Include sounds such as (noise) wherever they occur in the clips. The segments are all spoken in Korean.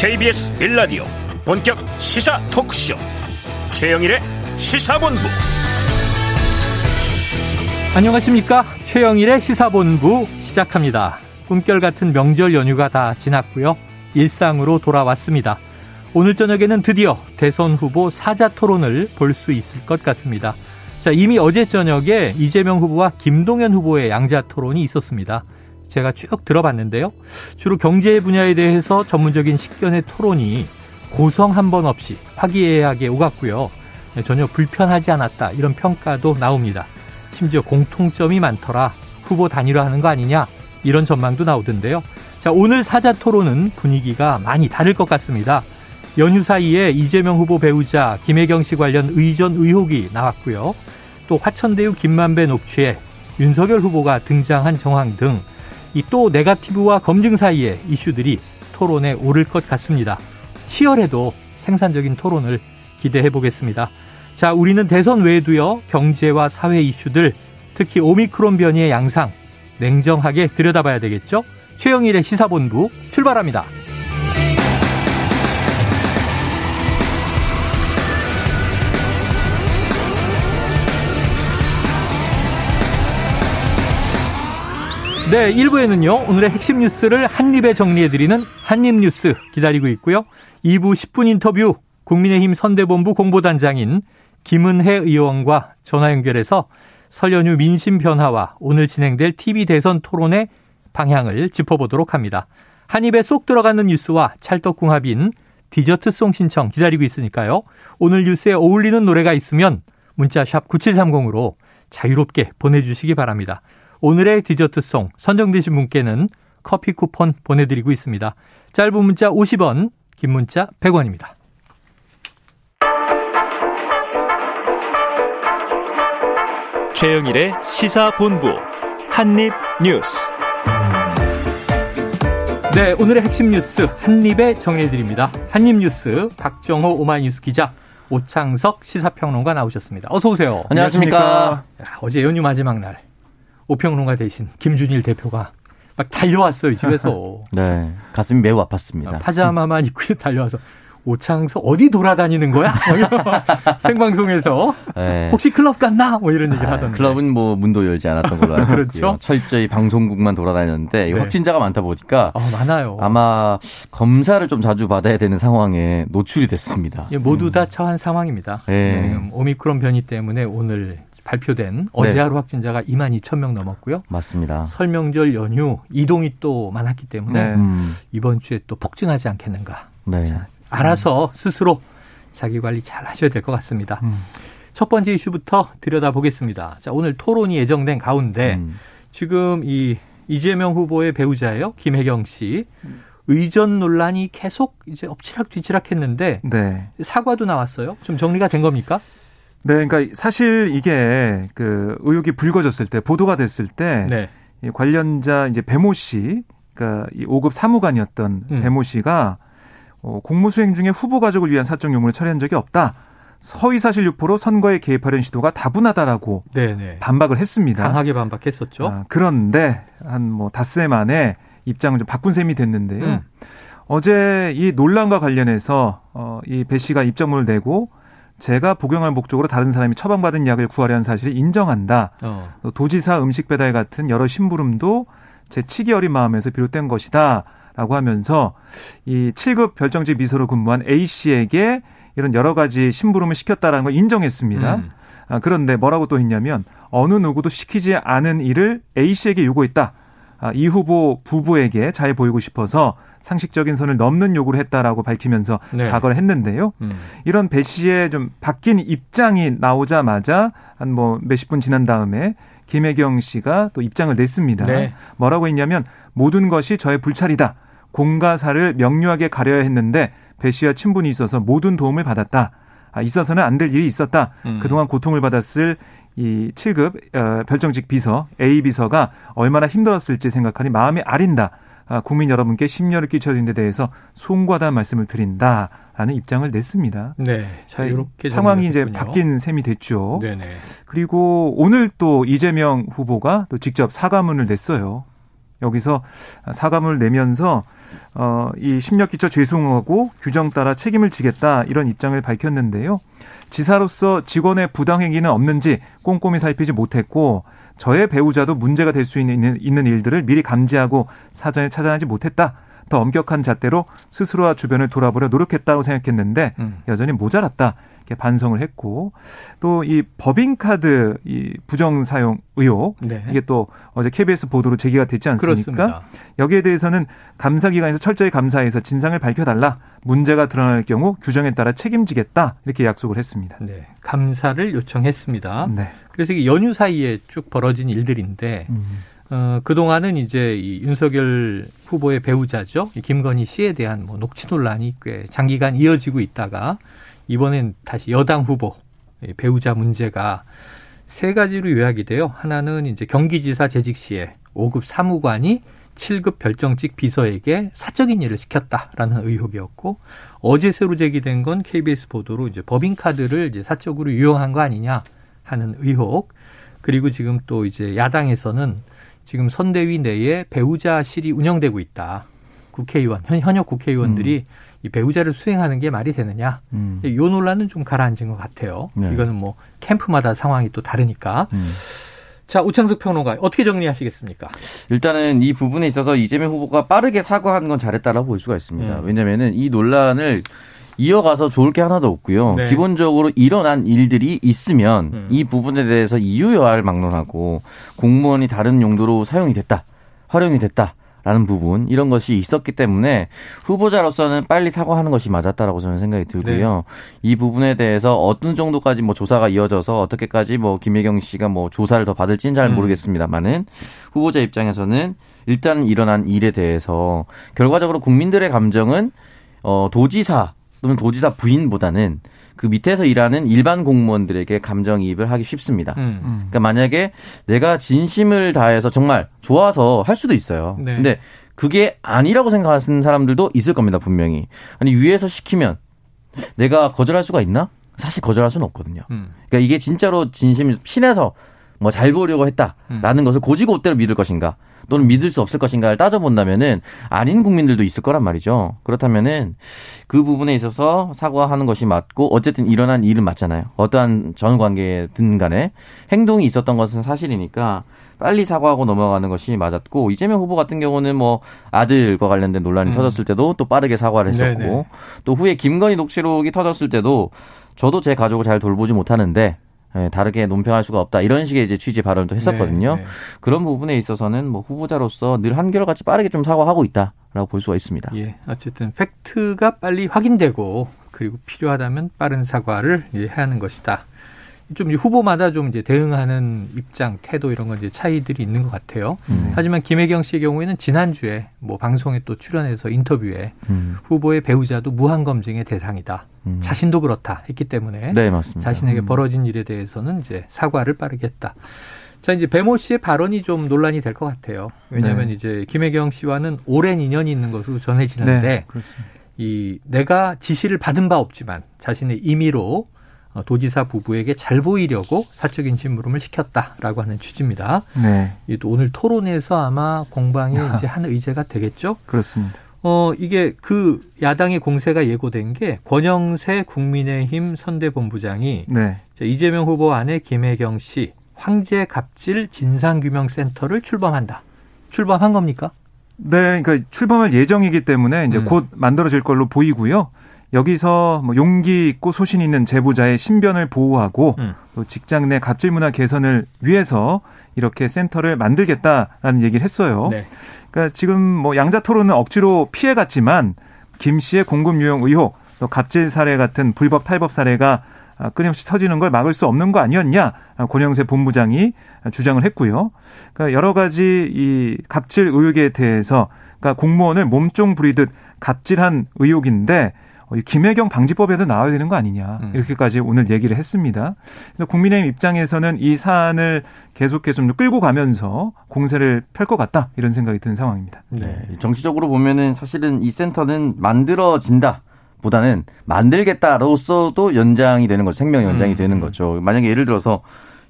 KBS 빌라디오 본격 시사 토크쇼. 최영일의 시사본부. 안녕하십니까? 최영일의 시사본부 시작합니다. 꿈결 같은 명절 연휴가 다 지났고요. 일상으로 돌아왔습니다. 오늘 저녁에는 드디어 대선 후보 사자 토론을 볼 수 있을 것 같습니다. 자 이미 어제 저녁에 이재명 후보와 김동연 후보의 양자 토론이 있었습니다 제가 쭉 들어봤는데요. 주로 경제 분야에 대해서 전문적인 식견의 토론이 고성 한 번 없이 화기애애하게 오갔고요. 네, 전혀 불편하지 않았다 이런 평가도 나옵니다. 심지어 공통점이 많더라 후보 단일화하는 거 아니냐 이런 전망도 나오던데요. 자 오늘 사자 토론은 분위기가 많이 다를 것 같습니다. 연휴 사이에 이재명 후보 배우자 김혜경 씨 관련 의전 의혹이 나왔고요. 또 화천대유 김만배 녹취에 윤석열 후보가 등장한 정황 등 이 또 네가티브와 검증 사이의 이슈들이 토론에 오를 것 같습니다. 치열해도 생산적인 토론을 기대해 보겠습니다. 자, 우리는 대선 외에도요, 경제와 사회 이슈들, 특히 오미크론 변이의 양상, 냉정하게 들여다봐야 되겠죠? 최영일의 시사본부 출발합니다. 네, 1부에는요, 오늘의 핵심 뉴스를 한입에 정리해드리는 한입뉴스 기다리고 있고요. 2부 10분 인터뷰, 국민의힘 선대본부 공보단장인 김은혜 의원과 전화 연결해서 설 연휴 민심 변화와 오늘 진행될 TV 대선 토론의 방향을 짚어보도록 합니다. 한입에 쏙 들어가는 뉴스와 찰떡궁합인 디저트송 신청 기다리고 있으니까요. 오늘 뉴스에 어울리는 노래가 있으면 문자 샵 9730으로 자유롭게 보내주시기 바랍니다. 오늘의 디저트송 선정되신 분께는 커피 쿠폰 보내드리고 있습니다. 짧은 문자 50원, 긴 문자 100원입니다. 최영일의 시사본부 한입뉴스 네, 오늘의 핵심 뉴스 한입에 정리해드립니다. 한입뉴스 박정호 오마이뉴스 기자 오창석 시사평론가 나오셨습니다. 어서 오세요. 안녕하십니까. 야, 어제 연휴 마지막 날 오평론가 대신 김준일 대표가 막 달려왔어요 집에서. (laughs) 네, 가슴이 매우 아팠습니다. 파자마만 입고 달려와서 오창석 어디 돌아다니는 거야? (laughs) 생방송에서 네. 혹시 클럽 갔나? 뭐 이런 얘기를 하던데. 클럽은 뭐 문도 열지 않았던 걸로 알고 (laughs) 그렇죠? 철저히 방송국만 돌아다녔는데 네. 확진자가 많다 보니까 어, 많아요. 아마 검사를 좀 자주 받아야 되는 상황에 노출이 됐습니다. 예, 모두 다 처한 상황입니다. 네. 오미크론 변이 때문에 오늘 발표된 어제 네. 하루 확진자가 2만 2천 명 넘었고요. 맞습니다. 설명절 연휴 이동이 또 많았기 때문에 네. 음. 이번 주에 또 폭증하지 않겠는가. 네. 자, 알아서 스스로 자기 관리 잘 하셔야 될 것 같습니다. 음. 첫 번째 이슈부터 들여다보겠습니다. 자, 오늘 토론이 예정된 가운데 음. 지금 이 이재명 후보의 배우자예요. 김혜경 씨. 의전 논란이 계속 이제 엎치락 뒤치락 했는데 네. 사과도 나왔어요. 좀 정리가 된 겁니까? 네, 그러니까 사실 이게 그 의혹이 불거졌을 때 보도가 됐을 때 네. 이 관련자 이제 배모 씨, 그러니까 이 5급 사무관이었던 음. 배모 씨가 어, 공무수행 중에 후보 가족을 위한 사적 용문을 처리한 적이 없다. 허위사실 유포로 선거에 개입하려는 시도가 다분하다라고 네네. 반박을 했습니다. 강하게 반박했었죠. 아, 그런데 한 뭐 닷새 만에 입장을 좀 바꾼 셈이 됐는데요. 음. 어제 이 논란과 관련해서 어, 이 배 씨가 입장문을 내고 제가 복용할 목적으로 다른 사람이 처방받은 약을 구하려는 사실을 인정한다. 어. 도지사 음식 배달 같은 여러 심부름도 제 치기 어린 마음에서 비롯된 것이다. 라고 하면서 이 7급 별정직 미소로 근무한 A 씨에게 이런 여러 가지 심부름을 시켰다라는 걸 인정했습니다. 음. 아, 그런데 뭐라고 또 했냐면 어느 누구도 시키지 않은 일을 A 씨에게 요구했다. 아, 이 후보 부부에게 잘 보이고 싶어서 상식적인 선을 넘는 요구를 했다라고 밝히면서 네. 사과를 했는데요. 음. 이런 배 씨의 좀 바뀐 입장이 나오자마자 한 뭐 몇십 분 지난 다음에 김혜경 씨가 또 입장을 냈습니다. 네. 뭐라고 했냐면 모든 것이 저의 불찰이다. 공가사를 명료하게 가려야 했는데 배 씨와 친분이 있어서 모든 도움을 받았다. 아, 있어서는 안 될 일이 있었다. 음. 그동안 고통을 받았을 이 7급 어, 별정직 비서 A 비서가 얼마나 힘들었을지 생각하니 마음이 아린다. 아, 국민 여러분께 심려를 끼쳐드린 데 대해서 송구하다는 말씀을 드린다 라는 입장을 냈습니다. 네. 자, 이렇게 상황이 이제 바뀐 셈이 됐죠. 네네. 그리고 오늘 또 이재명 후보가 또 직접 사과문을 냈어요. 여기서 사과문을 내면서 어, 이 심력 기초 죄송하고 규정 따라 책임을 지겠다 이런 입장을 밝혔는데요. 지사로서 직원의 부당 행위는 없는지 꼼꼼히 살피지 못했고 저의 배우자도 문제가 될 수 있는, 있는 일들을 미리 감지하고 사전에 차단하지 못했다. 더 엄격한 잣대로 스스로와 주변을 돌아보려 노력했다고 생각했는데 음. 여전히 모자랐다. 이렇게 반성을 했고 또 이 법인카드 이 부정 사용 의혹 네. 이게 또 어제 KBS 보도로 제기가 됐지 않습니까? 그렇습니다. 여기에 대해서는 감사기관에서 철저히 감사해서 진상을 밝혀달라 문제가 드러날 경우 규정에 따라 책임지겠다 이렇게 약속을 했습니다. 네, 감사를 요청했습니다. 네. 그래서 이게 연휴 사이에 쭉 벌어진 일들인데. 음. 어, 그동안은 이제 이 윤석열 후보의 배우자죠. 김건희 씨에 대한 뭐 녹취 논란이 꽤 장기간 이어지고 있다가 이번엔 다시 여당 후보 배우자 문제가 세 가지로 요약이 돼요. 하나는 이제 경기지사 재직 시에 5급 사무관이 7급 별정직 비서에게 사적인 일을 시켰다라는 의혹이었고 어제 새로 제기된 건 KBS 보도로 이제 법인카드를 이제 사적으로 유용한 거 아니냐 하는 의혹 그리고 지금 또 이제 야당에서는 지금 선대위 내에 배우자실이 운영되고 있다. 국회의원 현, 현역 국회의원들이 음. 이 배우자를 수행하는 게 말이 되느냐. 음. 이 논란은 좀 가라앉은 것 같아요. 네. 이거는 뭐 캠프마다 상황이 또 다르니까. 음. 자, 우창석 평론가 어떻게 정리하시겠습니까? 일단은 이 부분에 있어서 이재명 후보가 빠르게 사과하는 건 잘했다라고 볼 수가 있습니다. 음. 왜냐면은 이 논란을 이어가서 좋을 게 하나도 없고요. 네. 기본적으로 일어난 일들이 있으면 음. 이 부분에 대해서 이유여할 막론하고 공무원이 다른 용도로 사용이 됐다. 활용이 됐다. 라는 부분 이런 것이 있었기 때문에 후보자로서는 빨리 사과하는 것이 맞았다라고 저는 생각이 들고요. 네. 이 부분에 대해서 어떤 정도까지 뭐 조사가 이어져서 어떻게까지 뭐 김혜경 씨가 뭐 조사를 더 받을지는 잘 음. 모르겠습니다만은 후보자 입장에서는 일단 일어난 일에 대해서 결과적으로 국민들의 감정은 어 도지사 또는 도지사 부인보다는 그 밑에서 일하는 일반 공무원들에게 감정이입을 하기 쉽습니다. 음, 음. 그러니까 만약에 내가 진심을 다해서 정말 좋아서 할 수도 있어요. 네. 근데 그게 아니라고 생각하는 사람들도 있을 겁니다, 분명히. 아니, 위에서 시키면 내가 거절할 수가 있나? 사실 거절할 수는 없거든요. 음. 그러니까 이게 진짜로 진심 신에서 뭐 잘 보려고 했다라는 음. 것을 고지고대로 믿을 것인가? 또는 믿을 수 없을 것인가를 따져본다면은 아닌 국민들도 있을 거란 말이죠. 그렇다면은 그 부분에 있어서 사과하는 것이 맞고 어쨌든 일어난 일은 맞잖아요. 어떠한 전 관계든 간에 행동이 있었던 것은 사실이니까 빨리 사과하고 넘어가는 것이 맞았고 이재명 후보 같은 경우는 뭐 아들과 관련된 논란이 음. 터졌을 때도 또 빠르게 사과를 했었고 네네. 또 후에 김건희 녹취록이 터졌을 때도 저도 제 가족을 잘 돌보지 못하는데 예, 다르게 논평할 수가 없다 이런 식의 이제 취지 발언도 했었거든요. 네, 네. 그런 부분에 있어서는 뭐 후보자로서 늘 한결같이 빠르게 좀 사과하고 있다라고 볼 수가 있습니다. 예, 어쨌든 팩트가 빨리 확인되고 그리고 필요하다면 빠른 사과를 해야 하는 것이다. 좀 후보마다 좀 이제 대응하는 입장, 태도 이런 건 이제 차이들이 있는 것 같아요. 음. 하지만 김혜경 씨의 경우에는 지난주에 뭐 방송에 또 출연해서 인터뷰에 음. 후보의 배우자도 무한 검증의 대상이다. 음. 자신도 그렇다 했기 때문에 네. 자신에게 음. 벌어진 일에 대해서는 이제 사과를 빠르게 했다. 자, 이제 배모 씨의 발언이 좀 논란이 될 것 같아요. 왜냐하면 네. 이제 김혜경 씨와는 오랜 인연이 있는 것으로 전해지는데 네, 이 내가 지시를 받은 바 없지만 자신의 임의로 어, 도지사 부부에게 잘 보이려고 사적인 심부름을 시켰다라고 하는 취지입니다. 네. 또 오늘 토론에서 아마 공방이 이제 한 의제가 되겠죠? 그렇습니다. 어, 이게 그 야당의 공세가 예고된 게 권영세 국민의힘 선대본부장이 네. 이재명 후보 안에 김혜경 씨 황제 갑질 진상규명센터를 출범한다. 출범한 겁니까? 네, 그러니까 출범할 예정이기 때문에 이제 음. 곧 만들어질 걸로 보이고요. 여기서 뭐 용기 있고 소신 있는 제보자의 신변을 보호하고 음. 또 직장 내 갑질 문화 개선을 위해서 이렇게 센터를 만들겠다라는 얘기를 했어요. 네. 그러니까 지금 뭐 양자 토론은 억지로 피해갔지만 김 씨의 공급 유형 의혹, 또 갑질 사례 같은 불법 탈법 사례가 끊임없이 터지는 걸 막을 수 없는 거 아니었냐 권영세 본부장이 주장을 했고요. 그러니까 여러 가지 이 갑질 의혹에 대해서 그러니까 공무원을 몸종 부리듯 갑질한 의혹인데 어, 김혜경 방지법에도 나와야 되는 거 아니냐 음. 이렇게까지 오늘 얘기를 했습니다. 그래서 국민의힘 입장에서는 이 사안을 계속해서 좀 끌고 가면서 공세를 펼 것 같다 이런 생각이 드는 상황입니다. 네. 정치적으로 보면은 사실은 이 센터는 만들어진다. 보다는 만들겠다로서도 연장이 되는 거죠. 생명 연장이 음. 되는 거죠. 만약에 예를 들어서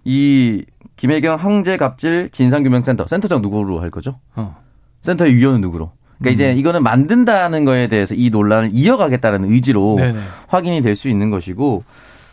이 김혜경 황제 갑질 진상규명센터 센터장 누구로 할 거죠? 어. 센터의 위원은 누구로. 그러니까 음. 이제 이거는 만든다는 거에 대해서 이 논란을 이어가겠다는 의지로 네네. 확인이 될 수 있는 것이고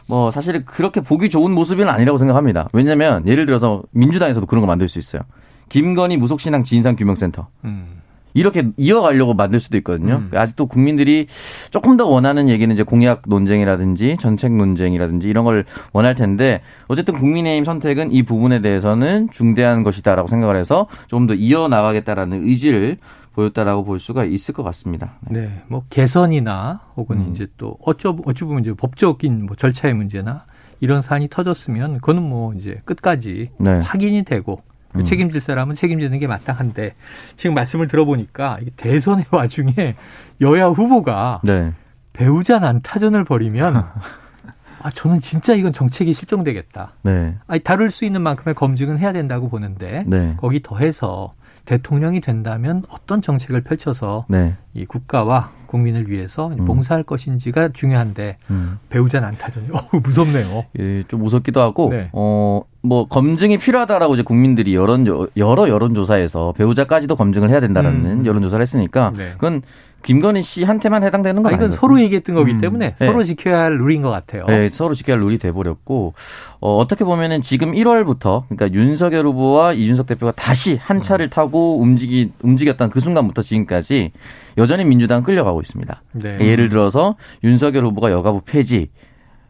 뭐 사실 그렇게 보기 좋은 모습은 아니라고 생각합니다. 왜냐하면 예를 들어서 민주당에서도 그런 거 만들 수 있어요. 김건희 무속신앙 진상 규명센터. 음. 이렇게 이어가려고 만들 수도 있거든요. 음. 아직도 국민들이 조금 더 원하는 얘기는 이제 공약 논쟁이라든지 정책 논쟁이라든지 이런 걸 원할 텐데 어쨌든 국민의힘 선택은 이 부분에 대해서는 중대한 것이다라고 생각을 해서 조금 더 이어 나가겠다라는 의지를 보였다라고 볼 수가 있을 것 같습니다. 네, 네 뭐 개선이나 혹은 음. 이제 또 어쩌 어찌 보면 이제 법적인 뭐 절차의 문제나 이런 사안이 터졌으면 그거는 뭐 이제 끝까지 네. 확인이 되고 음. 책임질 사람은 책임지는 게 마땅한데 지금 말씀을 들어보니까 대선의 (laughs) 와중에 여야 후보가 네. 배우자 난 타전을 벌이면 (laughs) 아 저는 진짜 이건 정책이 실종되겠다. 네. 아니 다룰 수 있는 만큼의 검증은 해야 된다고 보는데 네. 거기 더해서 대통령이 된다면 어떤 정책을 펼쳐서 네. 이 국가와 국민을 위해서 음. 봉사할 것인지가 중요한데 음. 배우자 난타전이 어, 무섭네요. 예, 좀 무섭기도 하고 네. 어뭐 검증이 필요하다라고 이제 국민들이 여론 여러 여론 조사에서 배우자까지도 검증을 해야 된다라는 음. 여론 조사를 했으니까 네. 그건 김건희 씨한테만 해당되는 건 아, 이건 서로 얘기했던 거기 음. 때문에 네. 서로 지켜야 할 룰인 것 같아요. 네, 서로 지켜야 할 룰이 돼버렸고 어, 어떻게 보면은 지금 1월부터 그러니까 윤석열 후보와 이준석 대표가 다시 한 차를 타고 움직이 움직였던 그 순간부터 지금까지 여전히 민주당 끌려가고 있습니다. 네. 예를 들어서 윤석열 후보가 여가부 폐지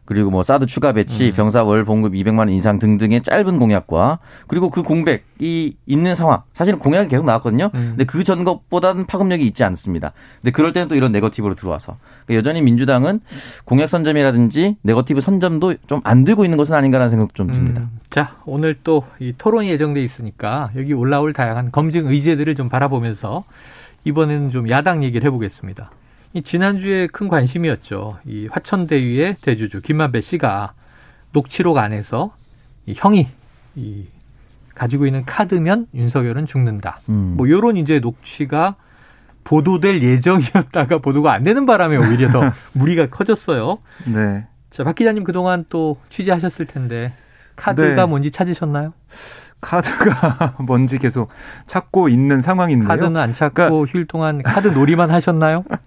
그리고 뭐 사드 추가 배치, 음. 병사 월 봉급 200만 원 인상 등등의 짧은 공약과 그리고 그 공백이 있는 상황. 사실은 공약이 계속 나왔거든요. 음. 근데 그 전 것보다는 파급력이 있지 않습니다. 근데 그럴 때는 또 이런 네거티브로 들어와서 그러니까 여전히 민주당은 공약 선점이라든지 네거티브 선점도 좀안 되고 있는 것은 아닌가라는 생각 좀 듭니다. 음. 자, 오늘 또 이 토론이 예정돼 있으니까 여기 올라올 다양한 검증 의제들을 좀 바라보면서 이번에는 좀 야당 얘기를 해보겠습니다. 이 지난주에 큰 관심이었죠. 이 화천대유의 대주주 김만배 씨가 녹취록 안에서 이 형이 이 가지고 있는 카드면 윤석열은 죽는다. 음. 뭐 요런 이제 녹취가 보도될 예정이었다가 보도가 안 되는 바람에 오히려 더 (laughs) 무리가 커졌어요. 네. 자, 박 기자님 그동안 또 취재하셨을 텐데 카드가 네. 뭔지 찾으셨나요? 카드가 (laughs) 뭔지 계속 찾고 있는 상황인데요. 카드는 안 찾고 그러니까 휴일 동안 카드 놀이만 하셨나요? (laughs)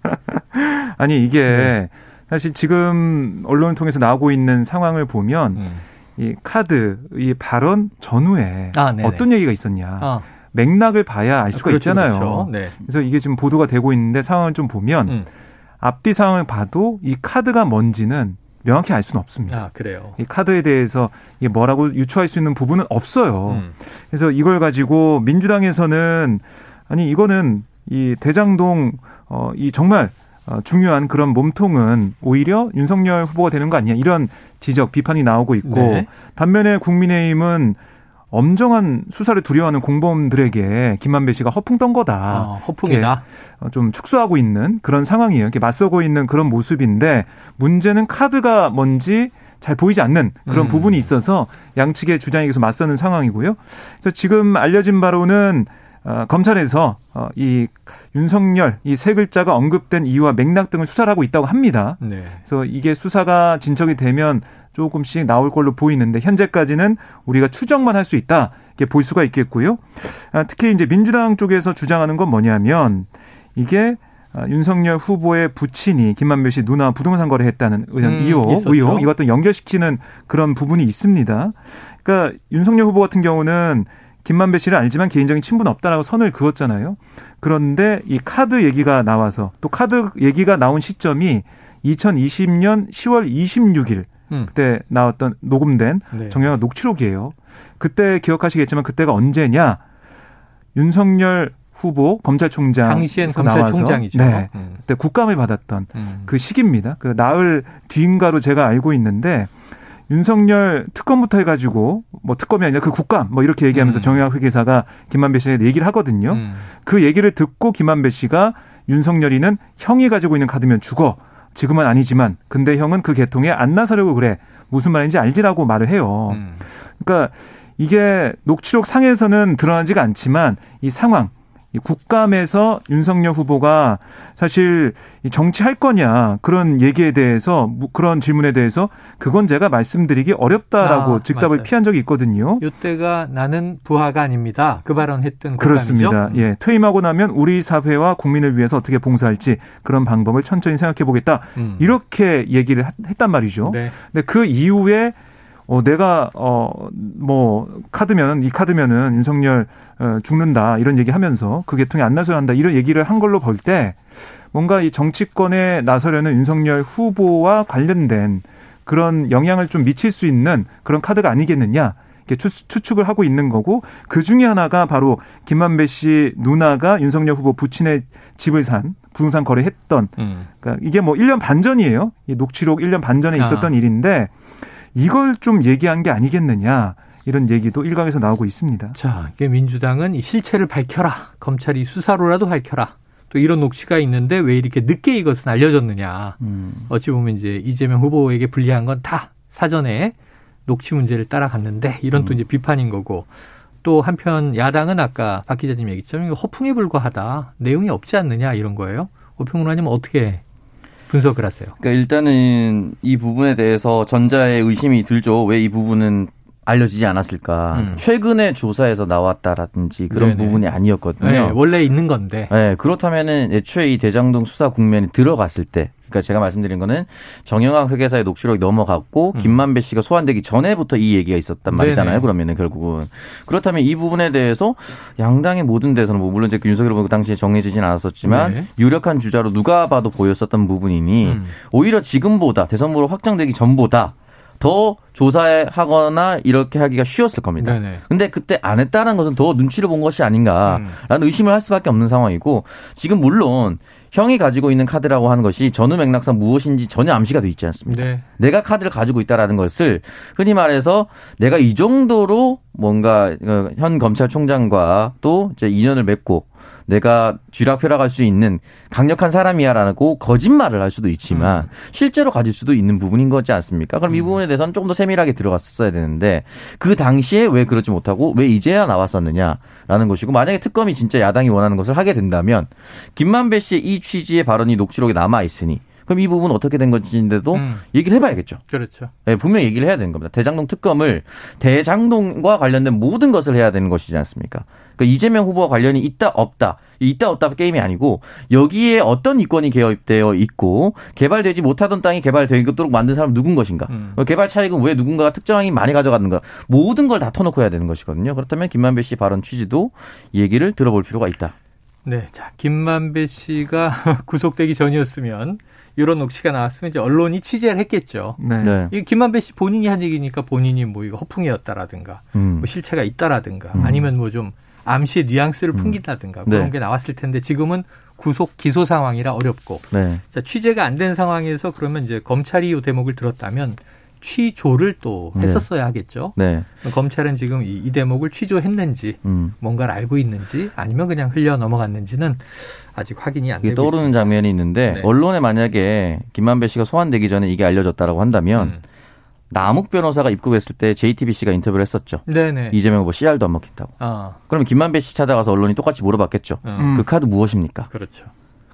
아니 이게 네. 사실 지금 언론을 통해서 나오고 있는 상황을 보면 음. 이 카드 이 발언 전후에 아, 어떤 얘기가 있었냐. 아. 맥락을 봐야 알 수가 그렇죠, 있잖아요. 그렇죠. 네. 그래서 이게 지금 보도가 되고 있는데 상황을 좀 보면 음. 앞뒤 상황을 봐도 이 카드가 뭔지는 명확히 알 수는 없습니다. 아, 그래요. 이 카드에 대해서 이게 뭐라고 유추할 수 있는 부분은 없어요. 음. 그래서 이걸 가지고 민주당에서는 아니 이거는 이 대장동 어이 정말 어, 중요한 그런 몸통은 오히려 윤석열 후보가 되는 거 아니냐 이런 지적 비판이 나오고 있고 네. 반면에 국민의힘은 엄정한 수사를 두려워하는 공범들에게 김만배 씨가 허풍 떤 거다. 어, 허풍이다. 어, 좀 축소하고 있는 그런 상황이에요. 이렇게 맞서고 있는 그런 모습인데 문제는 카드가 뭔지 잘 보이지 않는 그런 음. 부분이 있어서 양측의 주장이 계속 맞서는 상황이고요. 그래서 지금 알려진 바로는 어, 검찰에서 어, 이 윤석열 이 세 글자가 언급된 이유와 맥락 등을 수사를 하고 있다고 합니다. 네. 그래서 이게 수사가 진척이 되면 조금씩 나올 걸로 보이는데 현재까지는 우리가 추정만 할 수 있다 이렇게 볼 수가 있겠고요. 아, 특히 이제 민주당 쪽에서 주장하는 건 뭐냐면 이게 아, 윤석열 후보의 부친이 김만배 씨 누나 부동산 거래했다는 의혹, 음, 의혹 이것도 연결시키는 그런 부분이 있습니다. 그러니까 윤석열 후보 같은 경우는 김만배 씨를 알지만 개인적인 친분은 없다라고 선을 그었잖아요. 그런데 이 카드 얘기가 나와서 또 카드 얘기가 나온 시점이 2020년 10월 26일 음. 그때 나왔던 녹음된 네. 정영학 녹취록이에요. 그때 기억하시겠지만 그때가 언제냐? 윤석열 후보 검찰총장 당시엔 검찰총장이죠. 네, 음. 그때 국감을 받았던 음. 그 시기입니다. 그 나흘 뒤인가로 제가 알고 있는데 윤석열 특검부터 해가지고 뭐 특검이 아니라 그 국감 뭐 이렇게 얘기하면서 음. 정영학 회계사가 김만배 씨에 얘기를 하거든요. 음. 그 얘기를 듣고 김만배 씨가 윤석열이는 형이 가지고 있는 카드면 죽어. 지금은 아니지만 근데 형은 그 계통에 안 나서려고 그래. 무슨 말인지 알지라고 말을 해요. 음. 그러니까 이게 녹취록 상에서는 드러나지가 않지만 이 상황 국감에서 윤석열 후보가 사실 정치할 거냐 그런 얘기에 대해서 그런 질문에 대해서 그건 제가 말씀드리기 어렵다라고 아, 즉답을 맞아요. 피한 적이 있거든요. 이때가 나는 부하가 아닙니다. 그 발언했던 그렇습니다. 예, 퇴임하고 나면 우리 사회와 국민을 위해서 어떻게 봉사할지 그런 방법을 천천히 생각해 보겠다. 음. 이렇게 얘기를 했단 말이죠. 네. 근데 그 이후에 어, 내가, 어, 뭐, 카드면, 이 카드면은 윤석열 어, 죽는다. 이런 얘기 하면서 그 계통이 안 나서야 한다. 이런 얘기를 한 걸로 볼 때 뭔가 이 정치권에 나서려는 윤석열 후보와 관련된 그런 영향을 좀 미칠 수 있는 그런 카드가 아니겠느냐. 이렇게 추측을 하고 있는 거고 그 중에 하나가 바로 김만배 씨 누나가 윤석열 후보 부친의 집을 산 부동산 거래했던 음. 그러니까 이게 뭐 1년 반 전이에요. 이 녹취록 1년 반 전에 있었던 아. 일인데 이걸 좀 얘기한 게 아니겠느냐. 이런 얘기도 일각에서 나오고 있습니다. 자, 민주당은 이 실체를 밝혀라. 검찰이 수사로라도 밝혀라. 또 이런 녹취가 있는데 왜 이렇게 늦게 이것은 알려졌느냐. 음. 어찌 보면 이제 이재명 후보에게 불리한 건 다 사전에 녹취 문제를 따라갔는데 이런 음. 또 이제 비판인 거고 또 한편 야당은 아까 박 기자님 얘기처럼 허풍에 불과하다. 내용이 없지 않느냐 이런 거예요. 오평론가님 어떻게 분석을 하세요? 그러니까 일단은 이 부분에 대해서 전자의 의심이 들죠. 왜 이 부분은 알려지지 않았을까. 음. 최근에 조사에서 나왔다라든지 그런 네네. 부분이 아니었거든요. 네, 원래 있는 건데. 네, 그렇다면은 애초에 이 대장동 수사 국면이 들어갔을 때 그러니까 제가 말씀드린 거는 정영학 회계사의 녹취록이 넘어갔고 음. 김만배 씨가 소환되기 전에부터 이 얘기가 있었단 말이잖아요. 네네. 그러면은 결국은 그렇다면 이 부분에 대해서 양당의 모든 데서는 뭐 물론 이제 윤석열 후보 그 당시에 정해지진 않았었지만 네. 유력한 주자로 누가 봐도 보였었던 부분이니 음. 오히려 지금보다 대선 후보로 확정되기 전보다 더 조사하거나 이렇게 하기가 쉬웠을 겁니다. 네네. 근데 그때 안 했다는 것은 더 눈치를 본 것이 아닌가라는 음. 의심을 할 수밖에 없는 상황이고 지금 물론 형이 가지고 있는 카드라고 하는 것이 전후 맥락상 무엇인지 전혀 암시가 돼 있지 않습니다. 네. 내가 카드를 가지고 있다라는 것을 흔히 말해서 내가 이 정도로 뭔가 어, 현 검찰총장과 또 이제 인연을 맺고 내가 쥐락펴락할 수 있는 강력한 사람이야라고 거짓말을 할 수도 있지만 음. 실제로 가질 수도 있는 부분인 거지 않습니까? 그럼 음. 이 부분에 대해서는 조금 더 세밀하게 들어갔었어야 되는데 그 당시에 왜 그러지 못하고 왜 이제야 나왔었느냐라는 것이고 만약에 특검이 진짜 야당이 원하는 것을 하게 된다면 김만배 씨의 이 취지의 발언이 녹취록에 남아 있으니 그럼 이 부분 어떻게 된 건지인데도 음. 얘기를 해봐야겠죠. 그렇죠. 네, 분명히 얘기를 해야 되는 겁니다. 대장동 특검을 대장동과 관련된 모든 것을 해야 되는 것이지 않습니까? 그러니까 이재명 후보와 관련이 있다 없다 있다 없다 게임이 아니고 여기에 어떤 이권이 개입되어 있고 개발되지 못하던 땅이 개발되도록 만든 사람 누군 것인가? 음. 개발 차익은 왜 누군가가 특정이 많이 가져갔는가? 모든 걸 다 터놓고 해야 되는 것이거든요. 그렇다면 김만배 씨 발언 취지도 얘기를 들어볼 필요가 있다. 네, 자 김만배 씨가 (laughs) 구속되기 전이었으면 이런 녹취가 나왔으면 이제 언론이 취재를 했겠죠. 네. 네. 이 김만배 씨 본인이 한 얘기니까 본인이 뭐 이거 허풍이었다라든가 음. 뭐 실체가 있다라든가 음. 아니면 뭐 좀 암시의 뉘앙스를 음. 풍긴다든가 그런 네. 게 나왔을 텐데 지금은 구속 기소 상황이라 어렵고 네. 자, 취재가 안 된 상황에서 그러면 이제 검찰이 이 대목을 들었다면 취조를 또 네. 했었어야 하겠죠. 네. 검찰은 지금 이, 이 대목을 취조했는지 음. 뭔가를 알고 있는지 아니면 그냥 흘려 넘어갔는지는 아직 확인이 안 되고 떠오르는 있습니다. 장면이 있는데 네. 언론에 만약에 김만배 씨가 소환되기 전에 이게 알려졌다라고 한다면 음. 남욱 변호사가 입국했을 때 JTBC가 인터뷰를 했었죠. 네네. 이재명 후보 CR도 안 먹힌다고. 아. 그러면 김만배 씨 찾아가서 언론이 똑같이 물어봤겠죠. 음. 그 카드 무엇입니까? 그렇죠.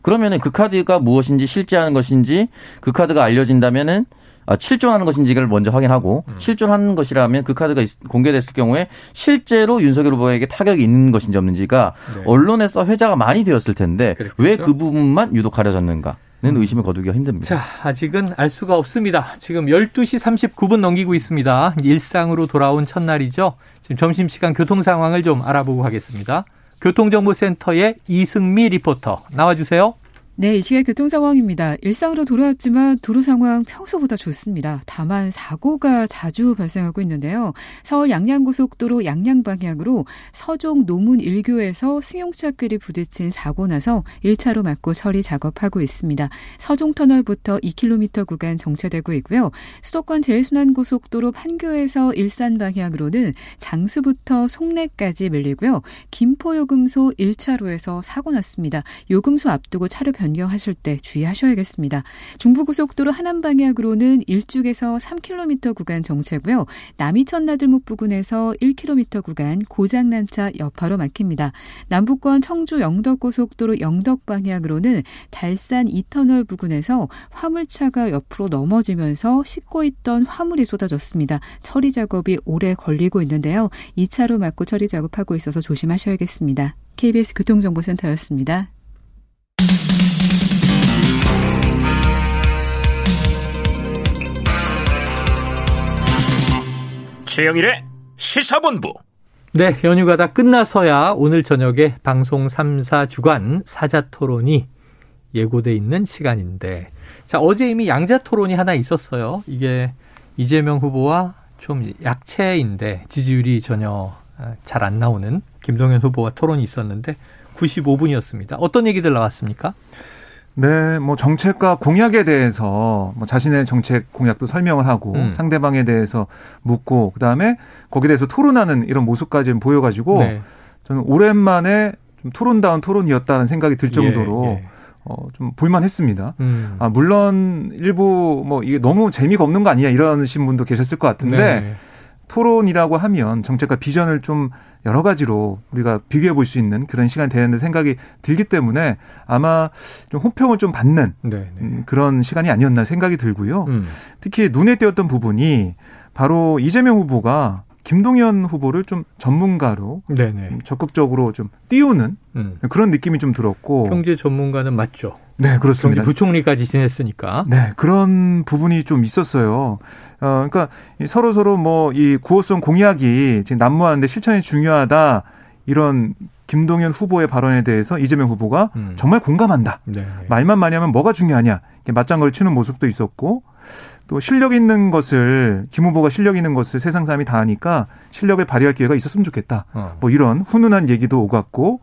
그러면은 그 카드가 무엇인지 실제하는 것인지 그 카드가 알려진다면은 아, 실존하는 것인지를 먼저 확인하고 음. 실존하는 것이라면 그 카드가 공개됐을 경우에 실제로 윤석열 후보에게 타격이 있는 것인지 없는지가 네. 언론에서 회자가 많이 되었을 텐데 왜 그 부분만 유독 가려졌는가? 는 음. 의심을 거두기가 힘듭니다. 자, 아직은 알 수가 없습니다. 지금 12시 39분 넘기고 있습니다. 일상으로 돌아온 첫날이죠. 지금 점심시간 교통 상황을 좀 알아보고 가겠습니다. 교통정보센터의 이승미 리포터 나와주세요. 네, 이 시각 교통 상황입니다. 일상으로 돌아왔지만 도로 상황 평소보다 좋습니다. 다만 사고가 자주 발생하고 있는데요. 서울 양양고속도로 양양 방향으로 서종 노문 1교에서 승용차끼리 부딪힌 사고 나서 1차로 막고 처리 작업하고 있습니다. 서종 터널부터 2km 구간 정체되고 있고요. 수도권 제일순환고속도로 판교에서 일산 방향으로는 장수부터 송내까지 밀리고요. 김포 요금소 1차로에서 사고 났습니다. 요금소 앞두고 차로 변 변경하실 때 주의하셔야겠습니다. 중부고속도로 하남 방향으로는 일죽에서 3km 구간 정체고요. 남이천 나들목 부근에서 1km 구간 고장난 차 여파로 막힙니다. 남북권 청주 영덕고속도로 영덕 방향으로는 달산 이터널 부근에서 화물차가 옆으로 넘어지면서 싣고 있던 화물이 쏟아졌습니다. 처리 작업이 오래 걸리고 있는데요. 2차로 막고 처리 작업하고 있어서 조심하셔야겠습니다. KBS 교통정보센터였습니다. 최영일의 시사본부. 네, 연휴가 다 끝나서야 오늘 저녁에 방송 3사 주간 사자 토론이 예고돼 있는 시간인데, 자, 어제 이미 양자 토론이 하나 있었어요. 이게 이재명 후보와 좀 약체인데 지지율이 전혀 아, 잘안 나오는 김동연 후보와 토론이 있었는데 95분이었습니다. 어떤 얘기들 나왔습니까? 네, 뭐 정책과 공약에 대해서 뭐 자신의 정책 공약도 설명을 하고 음. 상대방에 대해서 묻고 그다음에 거기에 대해서 토론하는 이런 모습까지 보여 가지고 네. 저는 오랜만에 좀 토론다운 토론이었다는 생각이 들 정도로 예, 예. 어, 좀 볼만했습니다. 음. 아, 물론 일부 뭐 이게 너무 재미가 없는 거 아니냐 이러신 분도 계셨을 것 같은데 네. 토론이라고 하면 정책과 비전을 좀 여러 가지로 우리가 비교해 볼 수 있는 그런 시간이 되는 생각이 들기 때문에 아마 좀 호평을 좀 받는 네, 네. 음, 그런 시간이 아니었나 생각이 들고요. 음. 특히 눈에 띄었던 부분이 바로 이재명 후보가 김동연 후보를 좀 전문가로 네네. 네. 좀 적극적으로 좀 띄우는 음. 그런 느낌이 좀 들었고 경제 전문가는 맞죠. 네, 그렇습니다. 부총리까지 지냈으니까. 네, 그런 부분이 좀 있었어요. 어, 그러니까 서로 서로 뭐 이 구호성 공약이 지금 난무하는데 실천이 중요하다 이런 김동연 후보의 발언에 대해서 이재명 후보가 음. 정말 공감한다. 네. 말만 많이 하면 뭐가 중요하냐. 맞장구를 치는 모습도 있었고 또 실력 있는 것을 김 후보가 실력 있는 것을 세상 사람이 다 아니까 실력을 발휘할 기회가 있었으면 좋겠다. 어. 뭐 이런 훈훈한 얘기도 오갔고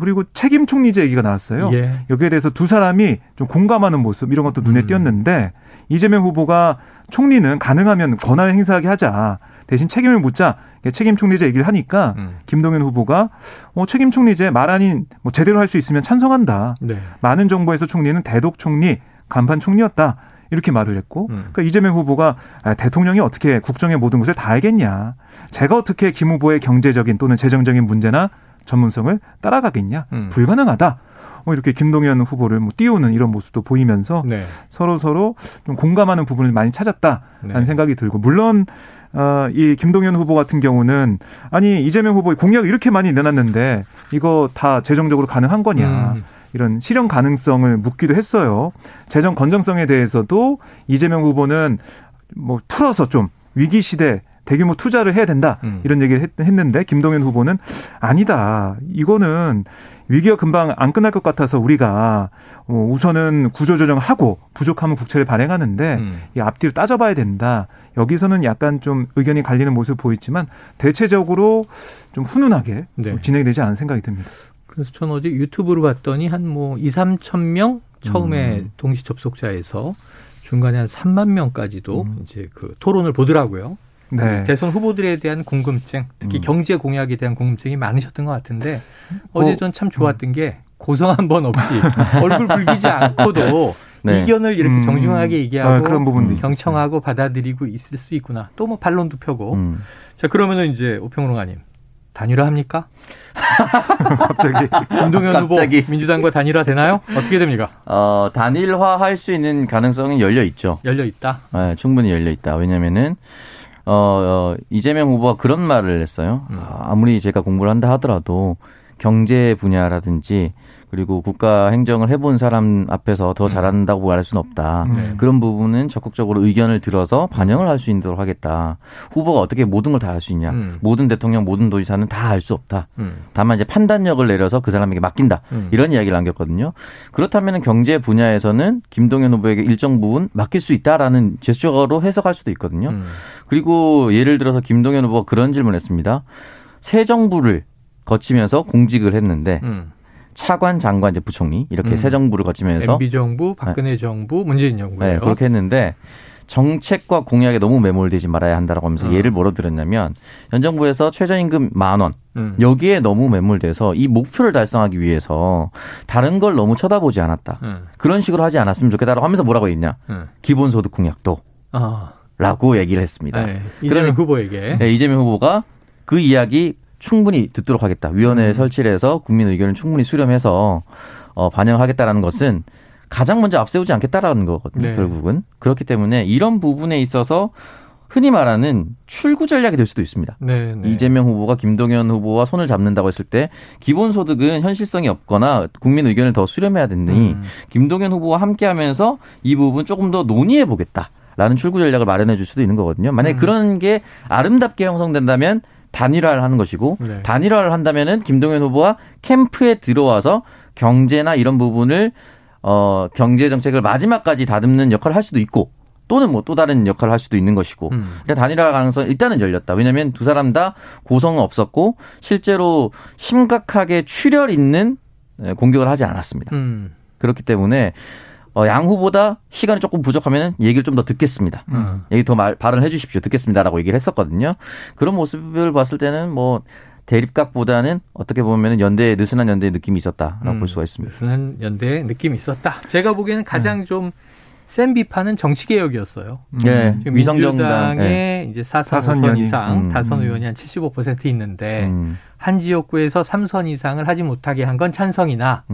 그리고 책임 총리제 얘기가 나왔어요. 예. 여기에 대해서 두 사람이 좀 공감하는 모습 이런 것도 눈에 음. 띄었는데 이재명 후보가 총리는 가능하면 권한을 행사하게 하자. 대신 책임을 묻자. 책임 총리제 얘기를 하니까 음. 김동연 후보가 어, 책임 총리제 말 아닌 뭐 제대로 할 수 있으면 찬성한다. 네. 많은 정부에서 총리는 대독 총리, 간판 총리였다. 이렇게 말을 했고, 음. 그러니까 이재명 후보가 아, 대통령이 어떻게 국정의 모든 것을 다 알겠냐. 제가 어떻게 김 후보의 경제적인 또는 재정적인 문제나 전문성을 따라가겠냐. 음. 불가능하다. 뭐 이렇게 김동연 후보를 뭐 띄우는 이런 모습도 보이면서 네. 서로 서로 좀 공감하는 부분을 많이 찾았다라는 네. 생각이 들고 물론 어, 이 김동연 후보 같은 경우는 아니 이재명 후보 공약을 이렇게 많이 내놨는데 이거 다 재정적으로 가능한 거냐. 음. 이런 실현 가능성을 묻기도 했어요. 재정 건정성에 대해서도 이재명 후보는 뭐 풀어서 좀 위기 시대 대규모 투자를 해야 된다 음. 이런 얘기를 했, 는데 김동연 후보는 아니다 이거는 위기가 금방 안 끝날 것 같아서 우리가 어, 우선은 구조조정하고 부족하면 국채를 발행하는데 음. 이 앞뒤를 따져봐야 된다. 여기서는 약간 좀 의견이 갈리는 모습 보이지만 대체적으로 좀 훈훈하게 네. 진행이 되지 않은 생각이 듭니다. 그래서 저는 어제 유튜브를 봤더니 한 뭐 2, 3천 명 처음에 음. 동시 접속자에서 중간에 한 3만 명까지도 음. 이제 그 토론을 보더라고요. 네. 대선 후보들에 대한 궁금증, 특히 음. 경제 공약에 대한 궁금증이 많으셨던 것 같은데 어, 어제 전 참 좋았던 음. 게 고성 한 번 없이 (laughs) 얼굴 붉히지 않고도 네. 이견을 이렇게 음. 정중하게 얘기하고 아, 그런 부분도 경청하고 받아들이고 있을 수 있구나. 또 뭐 반론도 펴고. 음. 자 그러면은 이제 오평론가님 단일화 합니까? (laughs) (laughs) 갑자기 김동연 후보 민주당과 단일화 되나요? 어떻게 됩니까? 어 단일화 할 수 있는 가능성이 열려 있죠. 열려 있다. 네, 충분히 열려 있다. 왜냐면은 어, 어, 이재명 후보가 그런 말을 했어요. 음. 아무리 제가 공부를 한다 하더라도 경제 분야라든지 그리고 국가 행정을 해본 사람 앞에서 더 음. 잘한다고 말할 수는 없다. 네. 그런 부분은 적극적으로 의견을 들어서 반영을 할 수 있도록 하겠다. 후보가 어떻게 모든 걸 다 할 수 있냐. 음. 모든 대통령, 모든 도지사는 다할수 없다. 음. 다만 이제 판단력을 내려서 그 사람에게 맡긴다. 음. 이런 이야기를 남겼거든요. 그렇다면 경제 분야에서는 김동연 후보에게 일정 부분 맡길 수 있다라는 제스처로 해석할 수도 있거든요. 음. 그리고 예를 들어서 김동연 후보가 그런 질문을 했습니다. 새 정부를 거치면서 공직을 했는데 음. 차관 장관 이제 부총리 이렇게 음. 새 정부를 거치면서 MB 정부, 박근혜 네. 정부, 문재인 정부예요. 네, 그렇게 했는데 정책과 공약에 너무 매몰되지 말아야 한다라고 하면서 음. 예를 뭐로 들었냐면 현 정부에서 최저임금 만 원. 음. 여기에 너무 매몰돼서 이 목표를 달성하기 위해서 다른 걸 너무 쳐다보지 않았다. 음. 그런 식으로 하지 않았으면 좋겠다라고 하면서 뭐라고 했냐. 음. 기본소득 공약도. 아. 라고 얘기를 했습니다. 네, 이재명 후보에게. 네, 이재명 후보가 그 이야기 충분히 듣도록 하겠다. 위원회 음. 설치를 해서 국민 의견을 충분히 수렴해서 어, 반영하겠다라는 것은 가장 먼저 앞세우지 않겠다라는 거거든요. 네. 결국은 그렇기 때문에 이런 부분에 있어서 흔히 말하는 출구 전략이 될 수도 있습니다. 네, 네. 이재명 후보가 김동연 후보와 손을 잡는다고 했을 때 기본 소득은 현실성이 없거나 국민 의견을 더 수렴해야 되니 음. 김동연 후보와 함께 하면서 이 부분 조금 더 논의해 보겠다. 라는 출구 전략을 마련해 줄 수도 있는 거거든요. 만약에 음. 그런 게 아름답게 형성된다면 단일화를 하는 것이고 네. 단일화를 한다면은 김동연 후보와 캠프에 들어와서 경제나 이런 부분을 어 경제 정책을 마지막까지 다듬는 역할을 할 수도 있고 또는 뭐 또 다른 역할을 할 수도 있는 것이고. 음. 근데 단일화 가능성 일단은 열렸다. 왜냐하면 두 사람 다 고성은 없었고 실제로 심각하게 출혈 있는 예, 공격을 하지 않았습니다. 음. 그렇기 때문에 어, 양 후보다 시간이 조금 부족하면 얘기를 좀 더 듣겠습니다. 음. 얘기 더 말, 발언해 주십시오. 듣겠습니다라고 얘기를 했었거든요. 그런 모습을 봤을 때는 뭐 대립각보다는 어떻게 보면 연대의 느슨한 연대의 느낌이 있었다라고 음, 볼 수가 있습니다. 느슨한 연대의 느낌이 있었다. 제가 보기에는 가장 음. 좀센 비판은 정치 개혁이었어요. 네. 지금 민주당에 네. 이제 4선, 4선 이상 음. 다선 음. 의원이 한 75% 있는데 음. 한 지역구에서 3선 이상을 하지 못하게 한 건 찬성이나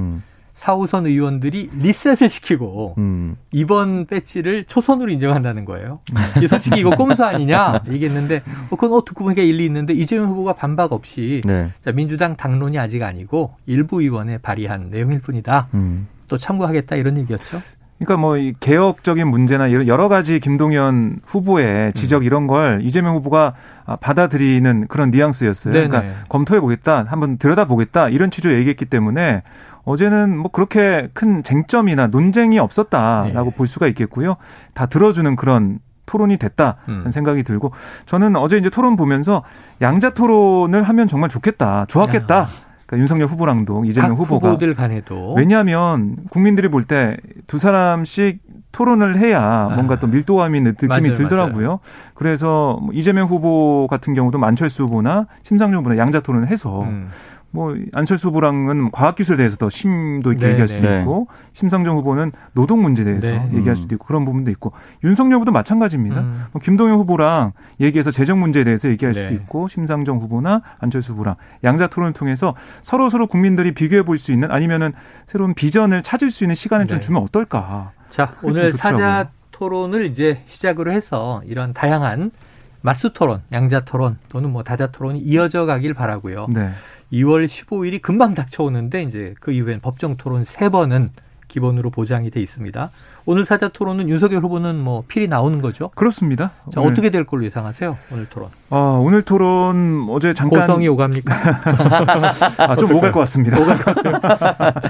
음. 4, 5선 의원들이 리셋을 시키고 음. 이번 배치를 초선으로 인정한다는 거예요. 음. 솔직히 이거 꼼수 아니냐 얘기했는데 어, 그건 어 듣고 보니까 일리 있는데 이재명 후보가 반박 없이 네. 자, 민주당 당론이 아직 아니고 일부 의원에 발의한 내용일 뿐이다. 음. 또 참고하겠다 이런 얘기였죠. 그러니까 뭐 개혁적인 문제나 여러 가지 김동연 후보의 지적 음. 이런 걸 이재명 후보가 받아들이는 그런 뉘앙스였어요. 네네. 그러니까 검토해 보겠다, 한번 들여다 보겠다 이런 취지로 얘기했기 때문에 어제는 뭐 그렇게 큰 쟁점이나 논쟁이 없었다라고 네. 볼 수가 있겠고요. 다 들어주는 그런 토론이 됐다는 음. 생각이 들고 저는 어제 이제 토론 보면서 양자 토론을 하면 정말 좋겠다, 좋았겠다. 야. 그러니까 윤석열 후보랑도 이재명 후보가 후보들 간에도 왜냐하면 국민들이 볼 때 두 사람씩 토론을 해야 뭔가 또 밀도감 있는 느낌이 맞아요, 들더라고요. 맞아요. 그래서 뭐 이재명 후보 같은 경우도 만철수 후보나 심상정 후보나 양자 토론을 해서 음. 뭐 안철수 후보랑은 과학기술에 대해서 더 심도 있게 네, 얘기할 수도 네. 있고 심상정 후보는 노동 문제에 대해서 네. 얘기할 수도 있고 그런 부분도 있고 윤석열 후보도 마찬가지입니다. 음. 뭐 김동연 후보랑 얘기해서 재정 문제에 대해서 얘기할 수도 네. 있고 심상정 후보나 안철수 후보랑 양자 토론을 통해서 서로 서로 국민들이 비교해 볼 수 있는 아니면은 새로운 비전을 찾을 수 있는 시간을 좀 네. 주면 어떨까? 자 오늘 사자 토론을 이제 시작으로 해서 이런 다양한 맞수 토론, 양자 토론 또는 뭐 다자 토론이 이어져 가길 바라고요. 네. 2월 15일이 금방 닥쳐오는데 이제 그 이후엔 법정 토론 세번은 기본으로 보장이 돼 있습니다. 오늘 사자 토론은 윤석열 후보는 뭐 필이 나오는 거죠? 그렇습니다. 자, 어떻게 될 걸로 예상하세요? 오늘 토론. 아, 오늘 토론 어제 잠깐 고성이 오갑니까? (laughs) 아, 좀 오갈 것 같습니다. 오갈 것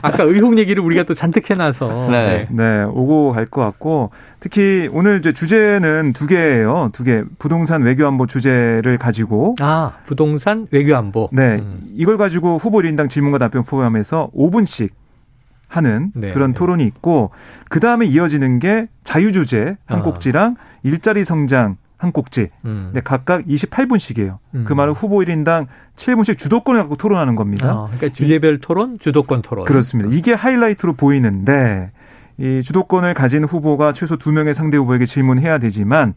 아까 의혹 얘기를 우리가 또 잔뜩 해놔서 네, 네, 네 오고 갈 것 같고 특히 오늘 이제 주제는 두 개예요. 두 개. 부동산 외교안보 주제를 가지고 아, 부동산 외교안보. 네. 음. 이걸 가지고 후보 1인당 질문과 답변 포함해서 5분씩 하는 네. 그런 토론이 있고 그 다음에 이어지는 게 자유주제 한 아. 꼭지랑 일자리 성장 한 꼭지. 음. 네, 각각 28분씩이에요. 음. 그 말은 후보 1인당 7분씩 주도권을 갖고 토론하는 겁니다. 아, 그러니까 주제별 토론, 주도권 토론. 그렇습니다. 이게 하이라이트로 보이는데 이 주도권을 가진 후보가 최소 2명의 상대 후보에게 질문해야 되지만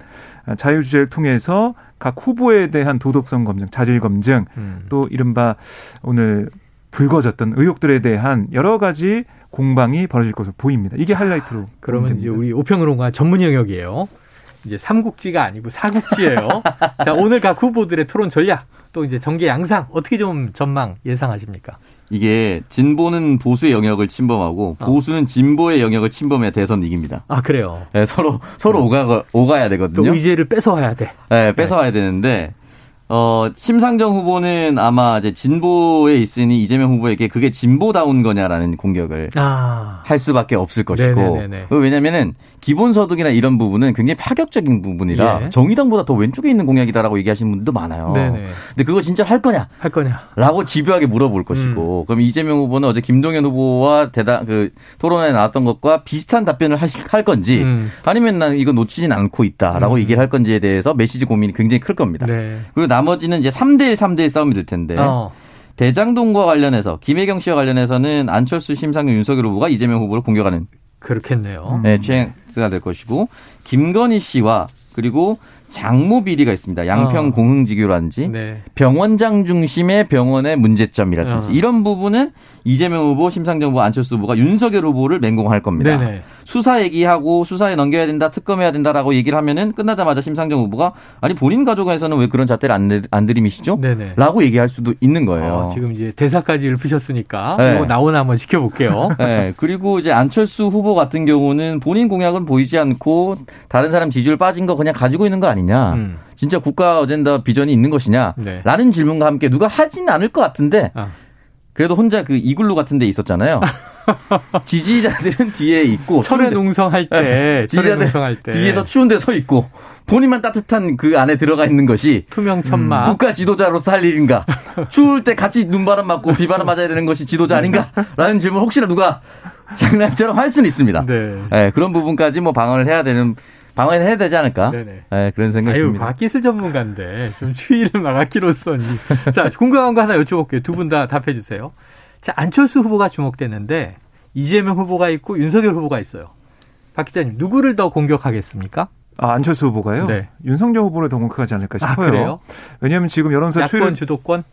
자유주제를 통해서 각 후보에 대한 도덕성 검증, 자질 검증, 음. 또 이른바 오늘 불거졌던 의혹들에 대한 여러 가지 공방이 벌어질 것으로 보입니다. 이게 하이라이트로. 그러면 이제 우리 오평론가 전문 영역이에요. 이제 삼국지가 아니고 사국지예요. (laughs) 자, 오늘 각 후보들의 토론 전략 또 이제 전개 양상 어떻게 좀 전망 예상하십니까? 이게 진보는 보수의 영역을 침범하고 어. 보수는 진보의 영역을 침범해야 대선 이깁니다. 아 그래요? 네, 서로 서로 어. 오가 오가야 되거든요. 의제를 뺏어와야 돼. 네, 뺏어와야 네. 되는데 어, 심상정 후보는 아마 이제 진보에 있으니 이재명 후보에게 그게 진보다운 거냐라는 공격을 아. 할 수밖에 없을 것이고. 네네네네. 왜냐면은 기본소득이나 이런 부분은 굉장히 파격적인 부분이라 예. 정의당보다 더 왼쪽에 있는 공약이다라고 얘기하시는 분들도 많아요. 네네. 근데 그거 진짜 할 거냐? 할 거냐? 라고 집요하게 물어볼 것이고. 음. 그럼 이재명 후보는 어제 김동연 후보와 대단, 그 토론에 나왔던 것과 비슷한 답변을 하실, 할 건지 음. 아니면 난 이거 놓치진 않고 있다라고 음. 얘기를 할 건지에 대해서 메시지 고민이 굉장히 클 겁니다. 네. 그리고 나머지는 이제 3대1, 3대1 싸움이 될 텐데. 어. 대장동과 관련해서 김혜경 씨와 관련해서는 안철수, 심상정, 윤석열 후보가 이재명 후보를 공격하는 그렇겠네요. 네, 최행스가 될 것이고 김건희 씨와 그리고 장모 비리가 있습니다. 양평 어. 공흥지교라든지 네. 병원장 중심의 병원의 문제점이라든지 어. 이런 부분은 이재명 후보, 심상정 후보, 안철수 후보가 윤석열 후보를 맹공할 겁니다. 네네. 수사 얘기하고 수사에 넘겨야 된다, 특검해야 된다라고 얘기를 하면은 끝나자마자 심상정 후보가 아니 본인 가족에서는 왜 그런 잣대를 안, 안 들이미시죠? 네네. 라고 얘기할 수도 있는 거예요. 어, 지금 이제 대사까지 읊으셨으니까 네. 이거 나오나 한번 지켜볼게요. (laughs) 네. 그리고 이제 안철수 후보 같은 경우는 본인 공약은 보이지 않고 다른 사람 지지율 빠진 거 그냥 가지고 있는 거 아니 냐. 음. 진짜 국가 어젠다 비전이 있는 것이냐? 네. 라는 질문과 함께 누가 하진 않을 것 같은데 아. 그래도 혼자 그 이글루 같은 데 있었잖아요. (laughs) 지지자들은 뒤에 있고 (laughs) 철회 농성할 때 네. 지지자들 농성할 때 뒤에서 추운 데 서 있고 본인만 따뜻한 그 안에 들어가 있는 것이 투명 천막 음, 국가 지도자로서 할 일인가? (laughs) 추울 때 같이 눈바람 맞고 비바람 맞아야 되는 것이 지도자 아닌가? 라는 질문 혹시나 누가 장난처럼 할 수는 있습니다. 네. 네 그런 부분까지 뭐 방어를 해야 되는 방어를 해야 되지 않을까? 네네. 네, 그런 생각이 아유, 듭니다. 과기술 전문가인데 좀 추위를 막았기로서니. (laughs) 자, 궁금한 거 하나 여쭤볼게요. 두 분 다 답해 주세요. 자, 안철수 후보가 주목되는데 이재명 후보가 있고 윤석열 후보가 있어요. 박 기자님, 누구를 더 공격하겠습니까? 아, 안철수 후보가요? 네. 윤석열 후보를 더 공격하지 않을까 아, 싶어요. 아, 그래요? 왜냐하면 지금 여론조사 추이를 주도권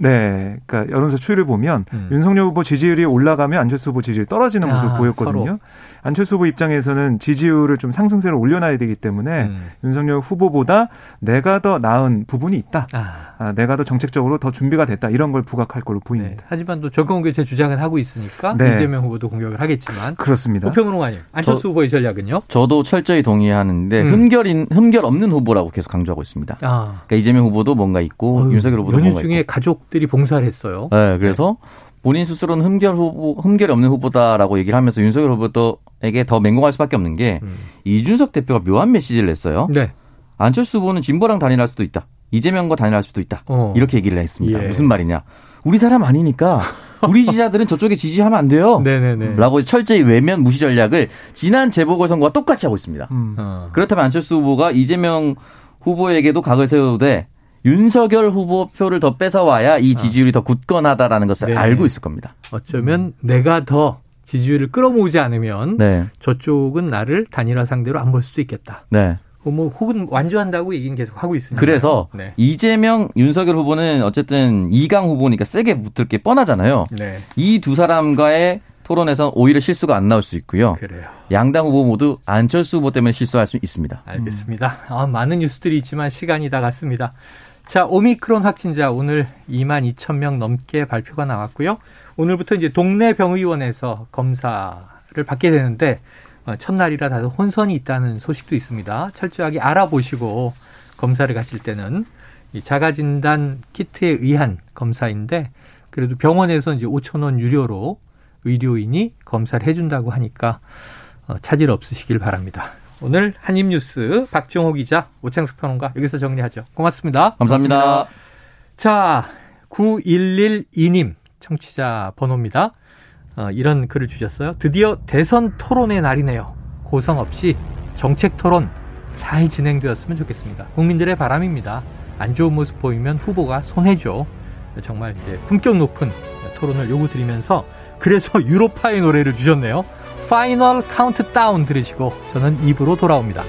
네, 그러니까 여론조사 추이를 보면 음. 윤석열 후보 지지율이 올라가면 안철수 후보 지지율이 떨어지는 모습을 아, 보였거든요. 서로. 안철수 후보 입장에서는 지지율을 좀 상승세를 올려놔야 되기 때문에 음. 윤석열 후보보다 내가 더 나은 부분이 있다. 아. 아, 내가 더 정책적으로 더 준비가 됐다. 이런 걸 부각할 걸로 보입니다. 네. 하지만 또 적용 교체 주장을 하고 있으니까 네. 이재명 후보도 공격을 하겠지만 그렇습니다. 우평론 아니 안철수 저, 후보의 전략은요? 저도 철저히 동의하는데 음. 흠결인 흠결 없는 후보라고 계속 강조하고 있습니다. 아. 그러니까 이재명 후보도 뭔가 있고 어휴, 윤석열 후보도 뭔가 중에 있고. 가족들이 봉사를 했어요. 네, 그래서 네. 본인 스스로는 흠결 후보, 흠결이 없는 후보다라고 얘기를 하면서 윤석열 후보에게 더 맹공할 수밖에 없는 게 음. 이준석 대표가 묘한 메시지를 냈어요. 네. 안철수 후보는 진보랑 단일할 수도 있다. 이재명과 단일할 수도 있다. 어. 이렇게 얘기를 했습니다. 예. 무슨 말이냐? 우리 사람 아니니까 우리 (laughs) 지지자들은 저쪽에 지지하면 안 돼요. 네네네. 라고 철저히 외면 무시 전략을 지난 재보궐선거와 똑같이 하고 있습니다. 음. 어. 그렇다면 안철수 후보가 이재명 후보에게도 각을 세우되 윤석열 후보 표를 더 뺏어와야 이 아. 지지율이 어. 더 굳건하다라는 것을 네. 알고 있을 겁니다. 어쩌면 음. 내가 더 지지율을 끌어모으지 않으면 네. 저쪽은 나를 단일화 상대로 안 볼 수도 있겠다. 네. 뭐 혹은 완주한다고 얘기는 계속 하고 있습니다. 그래서 네. 이재명, 윤석열 후보는 어쨌든 이강 후보니까 세게 붙을 게 뻔하잖아요. 네. 이두 사람과의 토론에서 오히려 실수가 안 나올 수 있고요. 그래요. 양당 후보 모두 안철수 후보 때문에 실수할 수 있습니다. 알겠습니다. 아, 많은 뉴스들이 있지만 시간이 다 갔습니다. 자, 오미크론 확진자 오늘 2만 2천 명 넘게 발표가 나왔고요. 오늘부터 이제 동네 병의원에서 검사를 받게 되는데 어, 첫날이라 다소 혼선이 있다는 소식도 있습니다. 철저하게 알아보시고 검사를 가실 때는 이 자가진단 키트에 의한 검사인데 그래도 병원에서 이제 5천 원 유료로 의료인이 검사를 해준다고 하니까 어, 차질 없으시길 바랍니다. 오늘 한입뉴스 박정호 기자, 오창석 평론가 여기서 정리하죠. 고맙습니다. 감사합니다. 고맙습니다. 자, 9112님 청취자 번호입니다. 어, 이런 글을 주셨어요. 드디어 대선 토론의 날이네요. 고성 없이 정책 토론 잘 진행되었으면 좋겠습니다. 국민들의 바람입니다. 안 좋은 모습 보이면 후보가 손해죠. 정말 이제 품격 높은 토론을 요구드리면서 그래서 (laughs) 유로파의 노래를 주셨네요. Final Countdown 들으시고 저는 2부로 돌아옵니다.